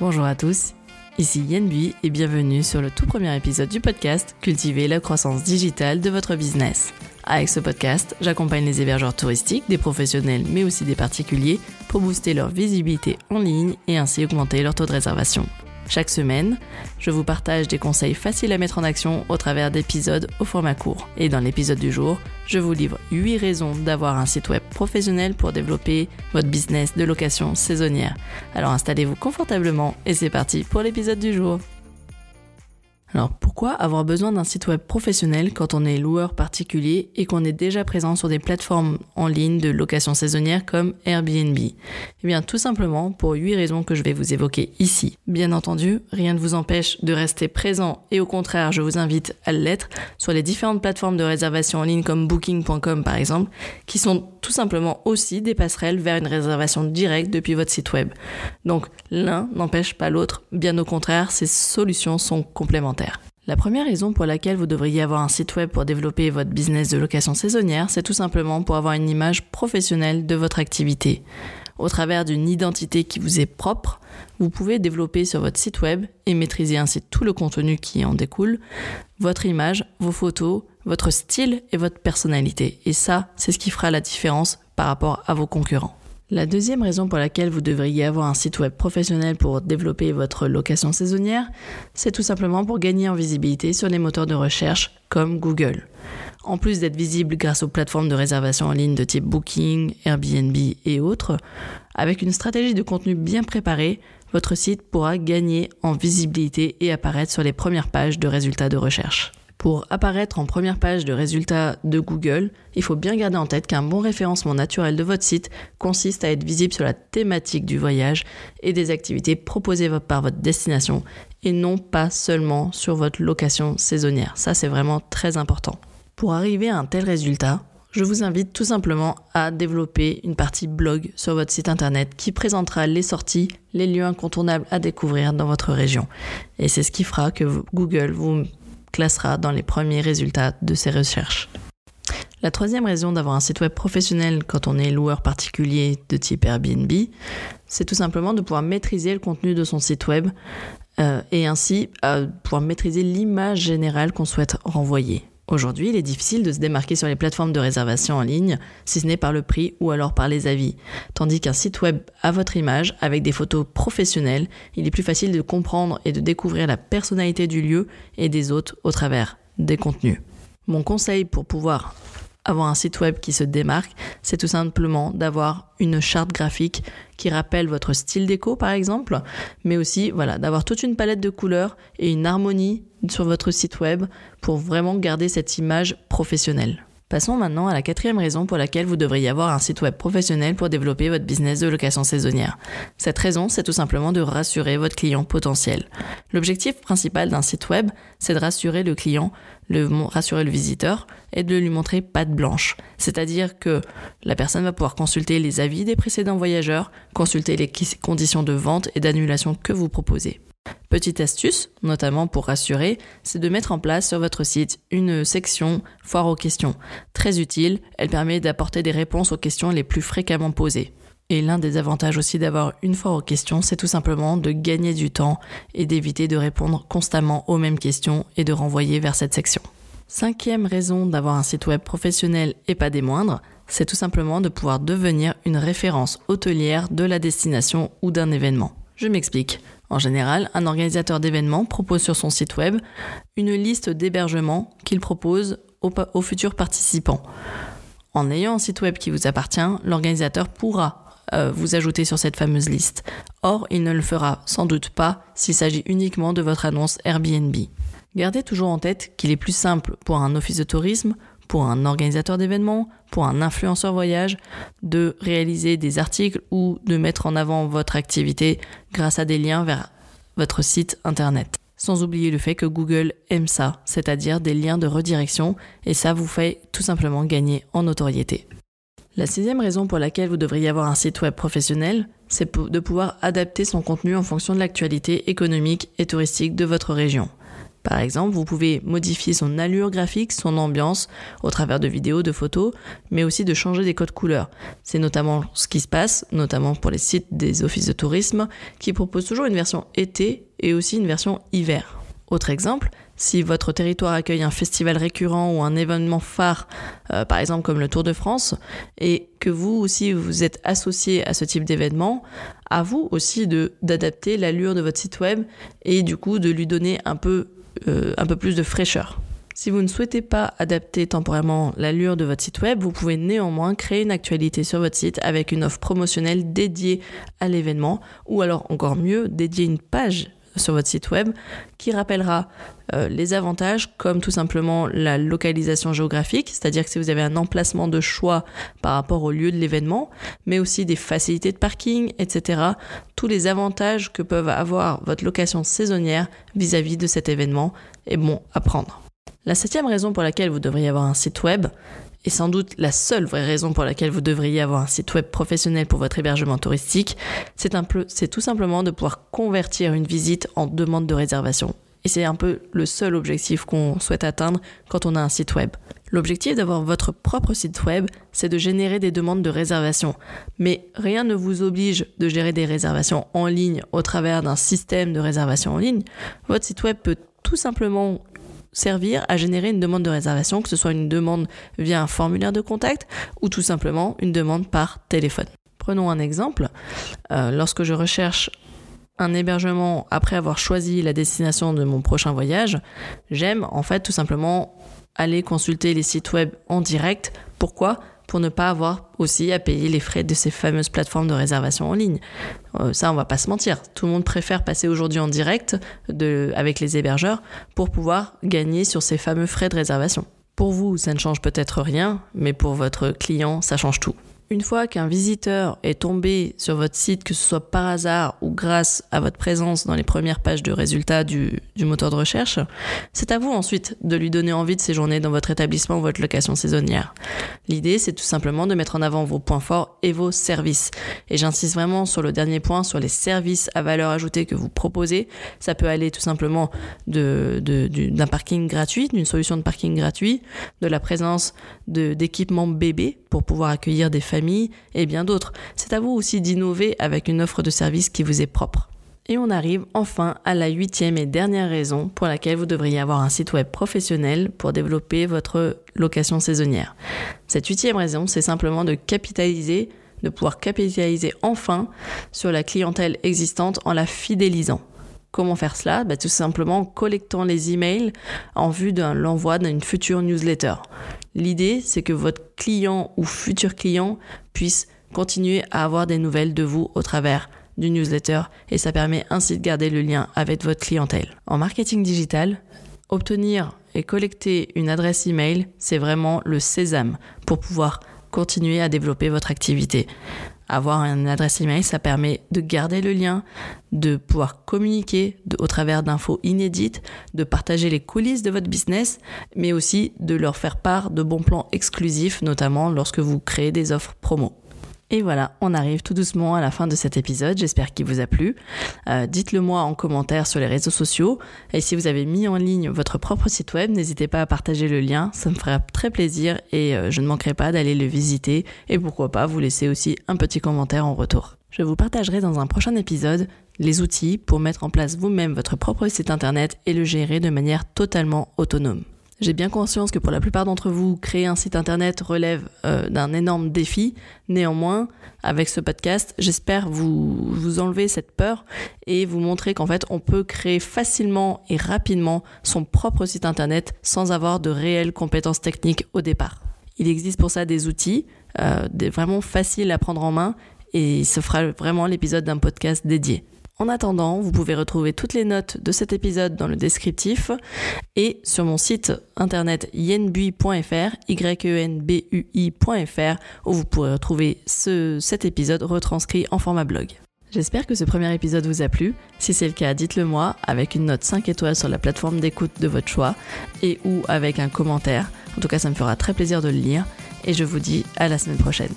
Bonjour à tous, ici Yen Bui et bienvenue sur le tout premier épisode du podcast Cultiver la croissance digitale de votre business. Avec ce podcast, j'accompagne les hébergeurs touristiques, des professionnels mais aussi des particuliers pour booster leur visibilité en ligne et ainsi augmenter leur taux de réservation. Chaque semaine, je vous partage des conseils faciles à mettre en action au travers d'épisodes au format court. Et dans l'épisode du jour, je vous livre 8 raisons d'avoir un site web professionnel pour développer votre business de location saisonnière. Alors installez-vous confortablement et c'est parti pour l'épisode du jour. Alors pourquoi avoir besoin d'un site web professionnel quand on est loueur particulier et qu'on est déjà présent sur des plateformes en ligne de location saisonnière comme Airbnb? Eh bien tout simplement pour 8 raisons que je vais vous évoquer ici. Bien entendu, rien ne vous empêche de rester présent et au contraire je vous invite à l'être sur les différentes plateformes de réservation en ligne comme booking.com par exemple qui sont tout simplement aussi des passerelles vers une réservation directe depuis votre site web. Donc l'un n'empêche pas l'autre, bien au contraire ces solutions sont complémentaires. La première raison pour laquelle vous devriez avoir un site web pour développer votre business de location saisonnière, c'est tout simplement pour avoir une image professionnelle de votre activité. Au travers d'une identité qui vous est propre, vous pouvez développer sur votre site web et maîtriser ainsi tout le contenu qui en découle, votre image, vos photos, votre style et votre personnalité. Et ça, c'est ce qui fera la différence par rapport à vos concurrents. La deuxième raison pour laquelle vous devriez avoir un site web professionnel pour développer votre location saisonnière, c'est tout simplement pour gagner en visibilité sur les moteurs de recherche comme Google. En plus d'être visible grâce aux plateformes de réservation en ligne de type Booking, Airbnb et autres, avec une stratégie de contenu bien préparée, votre site pourra gagner en visibilité et apparaître sur les premières pages de résultats de recherche. Pour apparaître en première page de résultats de Google, il faut bien garder en tête qu'un bon référencement naturel de votre site consiste à être visible sur la thématique du voyage et des activités proposées par votre destination et non pas seulement sur votre location saisonnière. Ça, c'est vraiment très important. Pour arriver à un tel résultat, je vous invite tout simplement à développer une partie blog sur votre site internet qui présentera les sorties, les lieux incontournables à découvrir dans votre région. Et c'est ce qui fera que Google vous classera dans les premiers résultats de ses recherches. La troisième raison d'avoir un site web professionnel quand on est loueur particulier de type Airbnb, c'est tout simplement de pouvoir maîtriser le contenu de son site web euh, et ainsi euh, pouvoir maîtriser l'image générale qu'on souhaite renvoyer. Aujourd'hui, il est difficile de se démarquer sur les plateformes de réservation en ligne, si ce n'est par le prix ou alors par les avis. Tandis qu'un site web à votre image, avec des photos professionnelles, il est plus facile de comprendre et de découvrir la personnalité du lieu et des hôtes au travers des contenus. Mon conseil pour pouvoir avoir un site web qui se démarque, c'est tout simplement d'avoir une charte graphique qui rappelle votre style déco par exemple, mais aussi voilà, d'avoir toute une palette de couleurs et une harmonie sur votre site web pour vraiment garder cette image professionnelle. Passons maintenant à la quatrième raison pour laquelle vous devriez avoir un site web professionnel pour développer votre business de location saisonnière. Cette raison, c'est tout simplement de rassurer votre client potentiel. L'objectif principal d'un site web, c'est de rassurer le client, rassurer le visiteur et de lui montrer patte blanche. C'est-à-dire que la personne va pouvoir consulter les avis des précédents voyageurs, consulter les conditions de vente et d'annulation que vous proposez. Petite astuce, notamment pour rassurer, c'est de mettre en place sur votre site une section foire aux questions. Très utile, elle permet d'apporter des réponses aux questions les plus fréquemment posées. Et l'un des avantages aussi d'avoir une foire aux questions, c'est tout simplement de gagner du temps et d'éviter de répondre constamment aux mêmes questions et de renvoyer vers cette section. Cinquième raison d'avoir un site web professionnel et pas des moindres, c'est tout simplement de pouvoir devenir une référence hôtelière de la destination ou d'un événement. Je m'explique. En général, un organisateur d'événements propose sur son site web une liste d'hébergements qu'il propose aux, futurs participants. En ayant un site web qui vous appartient, l'organisateur pourra euh, vous ajouter sur cette fameuse liste. Or, il ne le fera sans doute pas s'il s'agit uniquement de votre annonce Airbnb. Gardez toujours en tête qu'il est plus simple pour un office de tourisme, pour un organisateur d'événements, pour un influenceur voyage, de réaliser des articles ou de mettre en avant votre activité grâce à des liens vers votre site internet. Sans oublier le fait que Google aime ça, c'est-à-dire des liens de redirection, et ça vous fait tout simplement gagner en notoriété. La sixième raison pour laquelle vous devriez avoir un site web professionnel, c'est de pouvoir adapter son contenu en fonction de l'actualité économique et touristique de votre région. Par exemple, vous pouvez modifier son allure graphique, son ambiance, au travers de vidéos, de photos, mais aussi de changer des codes couleurs. C'est notamment ce qui se passe, notamment pour les sites des offices de tourisme, qui proposent toujours une version été et aussi une version hiver. Autre exemple, si votre territoire accueille un festival récurrent ou un événement phare, euh, par exemple comme le Tour de France, et que vous aussi vous êtes associé à ce type d'événement, à vous aussi d'adapter l'allure de votre site web et du coup de lui donner un peu euh, un peu plus de fraîcheur. Si vous ne souhaitez pas adapter temporairement l'allure de votre site web, vous pouvez néanmoins créer une actualité sur votre site avec une offre promotionnelle dédiée à l'événement ou alors encore mieux, dédier une page sur votre site web qui rappellera euh, les avantages comme tout simplement la localisation géographique, c'est-à-dire que si vous avez un emplacement de choix par rapport au lieu de l'événement, mais aussi des facilités de parking, etc. Tous les avantages que peuvent avoir votre location saisonnière vis-à-vis de cet événement est bon à prendre. La septième raison pour laquelle vous devriez avoir un site web, et sans doute la seule vraie raison pour laquelle vous devriez avoir un site web professionnel pour votre hébergement touristique, c'est tout simplement de pouvoir convertir une visite en demande de réservation. Et c'est un peu le seul objectif qu'on souhaite atteindre quand on a un site web. L'objectif d'avoir votre propre site web, c'est de générer des demandes de réservation. Mais rien ne vous oblige de gérer des réservations en ligne au travers d'un système de réservation en ligne. Votre site web peut tout simplement servir à générer une demande de réservation, que ce soit une demande via un formulaire de contact ou tout simplement une demande par téléphone. Prenons un exemple. Euh, lorsque je recherche un hébergement après avoir choisi la destination de mon prochain voyage, j'aime en fait tout simplement aller consulter les sites web en direct. Pourquoi? Pour ne pas avoir aussi à payer les frais de ces fameuses plateformes de réservation en ligne. Euh, ça, on va pas se mentir. Tout le monde préfère passer aujourd'hui en direct de, avec les hébergeurs pour pouvoir gagner sur ces fameux frais de réservation. Pour vous, ça ne change peut-être rien, mais pour votre client, ça change tout. Une fois qu'un visiteur est tombé sur votre site, que ce soit par hasard ou grâce à votre présence dans les premières pages de résultats du, moteur de recherche, c'est à vous ensuite de lui donner envie de séjourner dans votre établissement ou votre location saisonnière. L'idée, c'est tout simplement de mettre en avant vos points forts et vos services. Et j'insiste vraiment sur le dernier point, sur les services à valeur ajoutée que vous proposez. Ça peut aller tout simplement d'un parking gratuit, d'une solution de parking gratuit, de la présence d'équipements bébés pour pouvoir accueillir des familles et bien d'autres. C'est à vous aussi d'innover avec une offre de service qui vous est propre. Et on arrive enfin à la huitième et dernière raison pour laquelle vous devriez avoir un site web professionnel pour développer votre location saisonnière. Cette huitième raison, c'est simplement de capitaliser, de pouvoir capitaliser enfin sur la clientèle existante en la fidélisant. Comment faire cela? Bah, Tout simplement en collectant les emails en vue de l'envoi d'une future newsletter. L'idée, c'est que votre client ou futur client puisse continuer à avoir des nouvelles de vous au travers du newsletter et ça permet ainsi de garder le lien avec votre clientèle. En marketing digital, obtenir et collecter une adresse email, c'est vraiment le sésame pour pouvoir continuer à développer votre activité. Avoir une adresse email, ça permet de garder le lien, de pouvoir communiquer au travers d'infos inédites, de partager les coulisses de votre business, mais aussi de leur faire part de bons plans exclusifs, notamment lorsque vous créez des offres promo. Et voilà, on arrive tout doucement à la fin de cet épisode. J'espère qu'il vous a plu. Euh, dites-le moi en commentaire sur les réseaux sociaux. Et si vous avez mis en ligne votre propre site web, n'hésitez pas à partager le lien. Ça me ferait très plaisir et euh, je ne manquerai pas d'aller le visiter. Et pourquoi pas vous laisser aussi un petit commentaire en retour. Je vous partagerai dans un prochain épisode les outils pour mettre en place vous-même votre propre site internet et le gérer de manière totalement autonome. J'ai bien conscience que pour la plupart d'entre vous, créer un site internet relève euh, d'un énorme défi. Néanmoins, avec ce podcast, j'espère vous, enlever cette peur et vous montrer qu'en fait, on peut créer facilement et rapidement son propre site internet sans avoir de réelles compétences techniques au départ. Il existe pour ça des outils euh, vraiment faciles à prendre en main et ce fera vraiment l'épisode d'un podcast dédié. En attendant, vous pouvez retrouver toutes les notes de cet épisode dans le descriptif et sur mon site internet yenbui.fr, y e n b u i.fr où vous pourrez retrouver ce, cet épisode retranscrit en format blog. J'espère que ce premier épisode vous a plu. Si c'est le cas, dites-le moi avec une note 5 étoiles sur la plateforme d'écoute de votre choix et ou avec un commentaire. En tout cas, ça me fera très plaisir de le lire et je vous dis à la semaine prochaine.